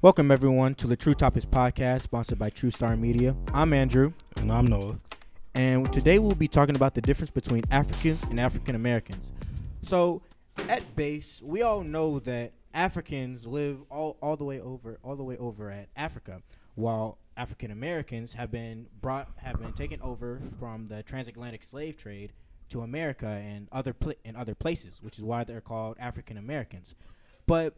Welcome everyone to the True Topics podcast, sponsored by True Star Media. I'm Andrew, And I'm Noah. and today we'll be talking about the difference between Africans and African Americans. So, at base, we all know that Africans live all, all the way over all the way over at Africa, while African Americans have been brought have been taken over from the transatlantic slave trade to America and other pla- and other places, which is why they're called African Americans. But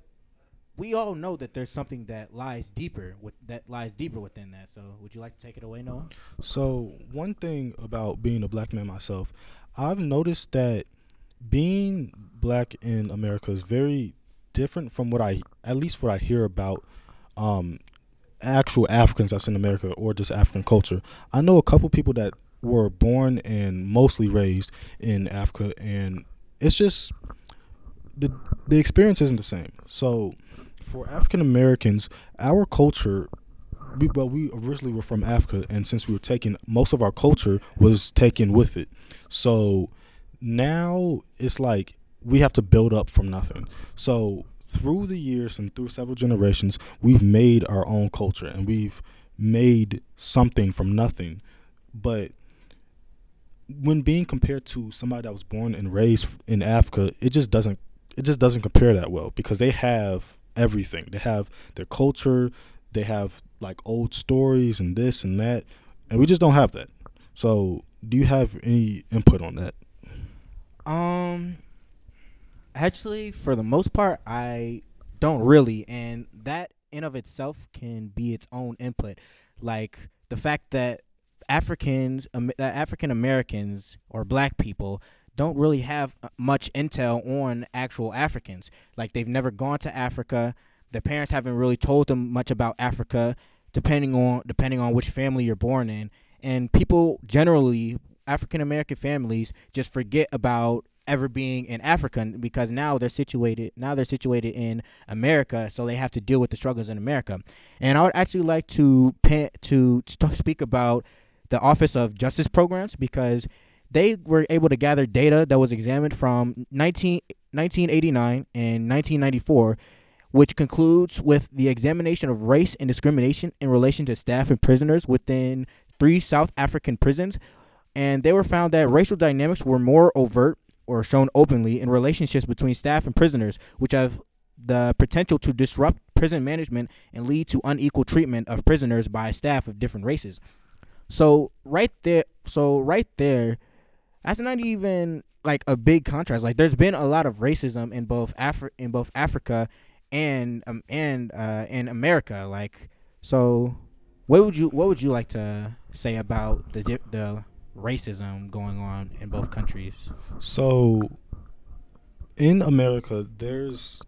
we all know that there's something that lies deeper with that lies deeper within that. So, would you like to take it away, Noah? So, one thing about being a black man myself, I've noticed that being black in America is very different from what I, at least what I hear about um, actual Africans that's in America or just African culture. I know a couple people that were born and mostly raised in Africa, and it's just the the experience isn't the same. So, for African Americans, our culture we, well, we originally were from Africa, and since we were taken, most of our culture was taken with it. So now it's like we have to build up from nothing. So through the years and through several generations, we've made our own culture and we've made something from nothing. But when being compared to somebody that was born and raised in Africa, it just doesn't it just doesn't compare that well because they have everything. They have their culture, they have like old stories and this and that, and we just don't have that. So, do you have any input on that? Um, actually, for the most part, I don't really, and that in of itself can be its own input. Like the fact that Africans, um, African Americans or Black people don't really have uh, much intel on actual Africans. Like they've never gone to Africa. Their parents haven't really told them much about Africa, depending on depending on which family you're born in. And people generally, African American families, just forget about ever being in Africa because now they're situated now they're situated in America, so they have to deal with the struggles in America. And I would actually like to pa- to speak about the Office of Justice Programs because they were able to gather data that was examined from 19, 1989 and 1994 which concludes with the examination of race and discrimination in relation to staff and prisoners within three South African prisons. And they were found that racial dynamics were more overt or shown openly in relationships between staff and prisoners, which have the potential to disrupt prison management and lead to unequal treatment of prisoners by staff of different races. So right there, so right there, that's not even like a big contrast. Like there's been a lot of racism in both Afri- in both Africa and um and uh in America. Like so, what would you what would you like to say about the the racism going on in both countries? So, in America, there's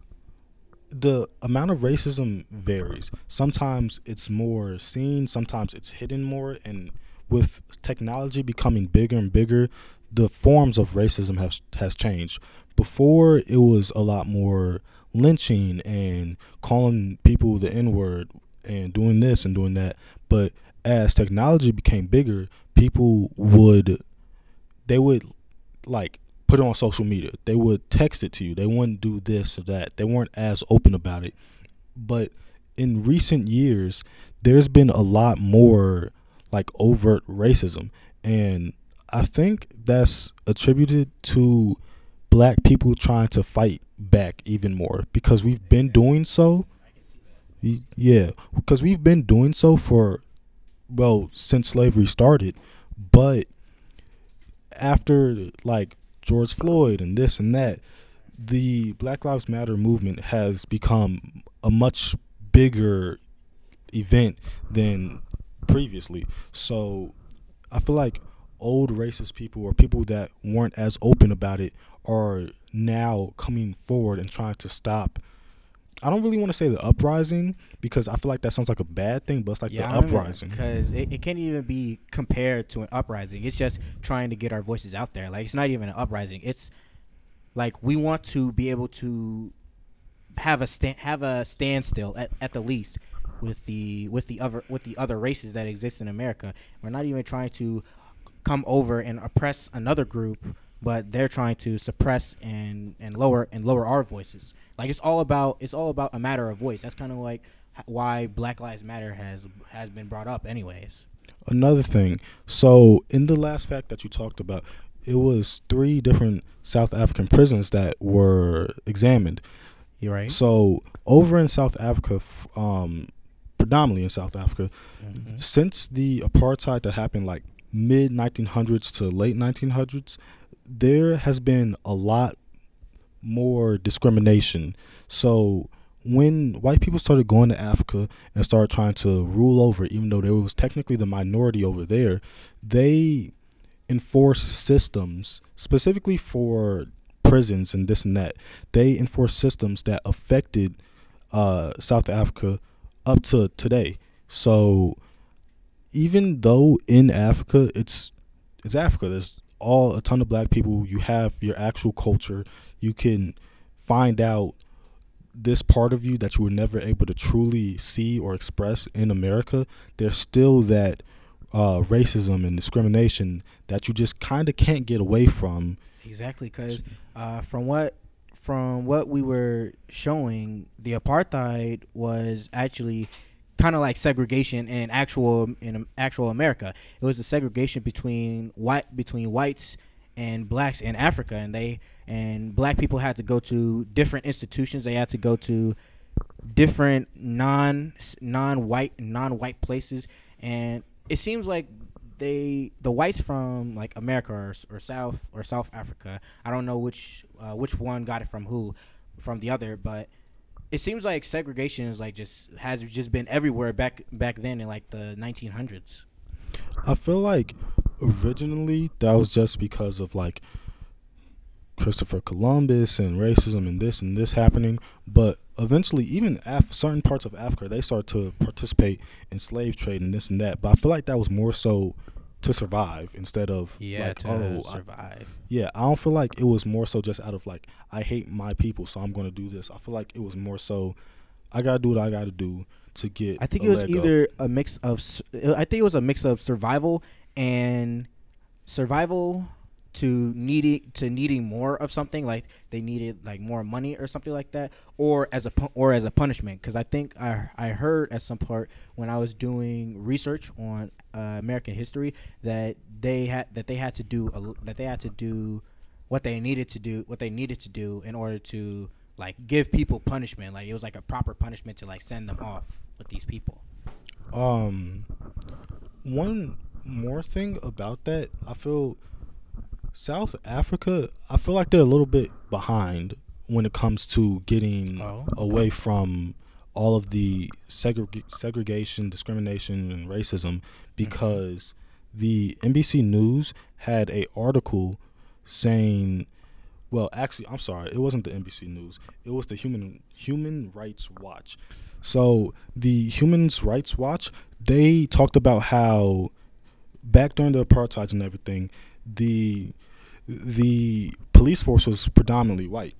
the amount of racism varies. Sometimes it's more seen, sometimes it's hidden more, and with technology becoming bigger and bigger, the forms of racism has has changed. Before it was a lot more lynching and calling people the N word and doing this and doing that, but as technology became bigger, people would they would like put it on social media. They would text it to you. They wouldn't do this or that. They weren't as open about it. But in recent years, there's been a lot more like overt racism. And I think that's attributed to black people trying to fight back even more because we've been doing so. Yeah, because we've been doing so for, well, since slavery started. But after like George Floyd and this and that, the Black Lives Matter movement has become a much bigger event than previously. So I feel like old racist people or people that weren't as open about it are now coming forward and trying to stop. I don't really want to say the uprising because I feel like that sounds like a bad thing, but it's like the uprising. because it, it can't even be compared to an uprising. It's just trying to get our voices out there. Like it's not even an uprising. It's like we want to be able to have a stand have a standstill at, at the least with the with the other with the other races that exist in America. We're not even trying to come over and oppress another group but they're trying to suppress and and lower and lower our voices. Like it's all about it's all about a matter of voice. That's kind of like why Black Lives Matter has has been brought up, anyways. Another thing. So in the last fact that you talked about, it was three different South African prisons that were examined. You right? So over in South Africa, um, predominantly in South Africa, Mhm. since the apartheid that happened like mid 1900s to late 1900s, there has been a lot more discrimination. So when white people started going to Africa and started trying to rule over, even though they was technically the minority over there, they enforced systems specifically for prisons and this and that. They enforced systems that affected uh, South Africa up to today. So even though in Africa it's it's Africa, there's all a ton of black people. You have your actual culture. You can find out this part of you that you were never able to truly see or express in America. There's still that uh, racism and discrimination that you just kind of can't get away from. Exactly, because uh, from what from what we were showing, the apartheid was actually kind of like segregation in actual in actual America. It was a segregation between white between whites and blacks in Africa, and they and black people had to go to different institutions. They had to go to different non non white non white places, and it seems like they the whites from like America or, or South or South Africa. I don't know which uh, which one got it from who, from the other, but it seems like segregation is like just has just been everywhere back back then in like the 1900s. I feel like originally that was just because of like Christopher Columbus and racism and this and this happening, but eventually even Af- certain parts of Africa they start to participate in slave trade and this and that. But I feel like that was more so to survive instead of like oh I- survive. yeah I don't feel like it was more so just out of like I hate my people so I'm going to do this. I feel like it was more so I got to do what I got to do to get I think it was leg up. either a mix of I think it was a mix of survival and survival to needing to needing more of something like they needed like more money or something like that or as a or as a punishment. Because I think I I heard at some part when I was doing research on uh, American history that they had that they had to do a, that they had to do what they needed to do what they needed to do in order to like give people punishment. Like it was like a proper punishment to like send them off with these people. Um, one more thing about that, I feel South Africa. I feel like they're a little bit behind when it comes to getting Oh, away from all of the segreg- segregation, discrimination, and racism mm-hmm. because the NBC News had a article saying. Well, actually, I'm sorry. It wasn't the NBC News. It was the Human Human Rights Watch. So the Human Rights Watch they talked about how back during the apartheid and everything, the the police force was predominantly white.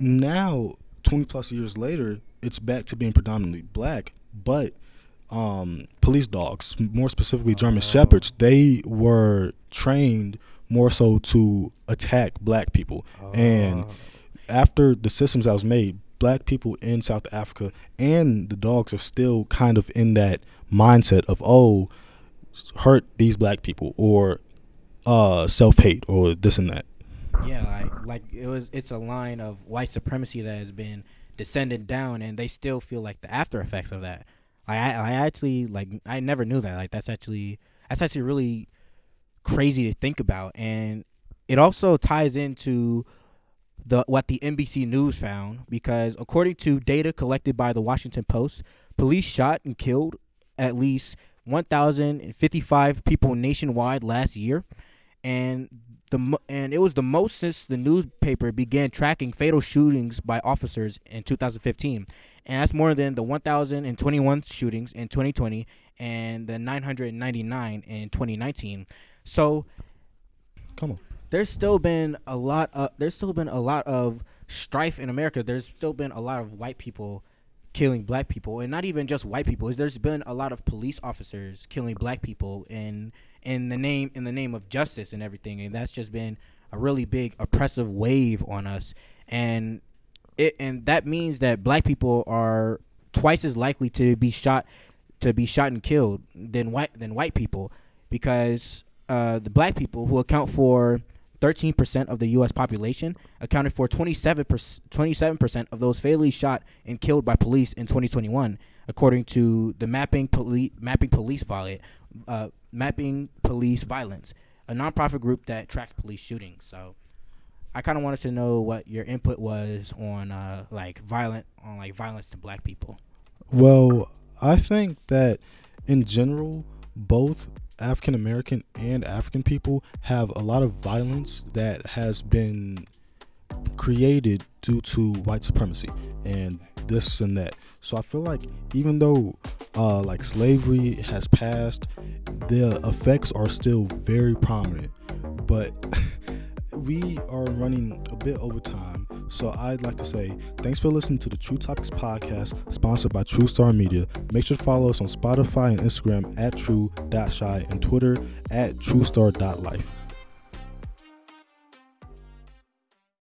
Now, twenty plus years later, it's back to being predominantly black, but um, police dogs, more specifically German Oh. shepherds, they were trained more so to attack black people. And Oh. after the systems that was made, black people in South Africa and the dogs are still kind of in that mindset of oh, hurt these black people or uh, self hate or this and that. yeah like like it was it's a line of white supremacy that has been descended down and they still feel like the after effects of that. I i actually like i never knew that. Like that's actually that's actually really crazy to think about. And it also ties into the what the NBC News found because according to data collected by the Washington Post, police shot and killed at least 1,055 people nationwide last year, and the and it was the most since the newspaper began tracking fatal shootings by officers in 2015, and that's more than the 1,021 shootings in 2020 and the 999 in 2019. So Come on. there's still been a lot of there's still been a lot of strife in America. There's still been a lot of white people killing black people, and not even just white people. There's been a lot of police officers killing black people in in the name in the name of justice and everything, and that's just been a really big oppressive wave on us, and it and that means that black people are twice as likely to be shot to be shot and killed than white than white people because uh, the black people who account for 13% of the U.S. population accounted for 27 percent of those fatally shot and killed by police in 2021, according to the Mapping Police Mapping Police uh, Mapping Police Violence, a nonprofit group that tracks police shootings. So, I kind of wanted to know what your input was on uh, like violent on like violence to black people. Well, I think that in general, both African American and African people have a lot of violence that has been created due to white supremacy and this and that. So I feel like even though uh, like slavery has passed, the effects are still very prominent. But we are running a bit over time. So I'd like to say thanks for listening to the True Topics podcast, sponsored by True Star Media. Make sure to follow us on Spotify and Instagram at true.shy and Twitter at truestar.life.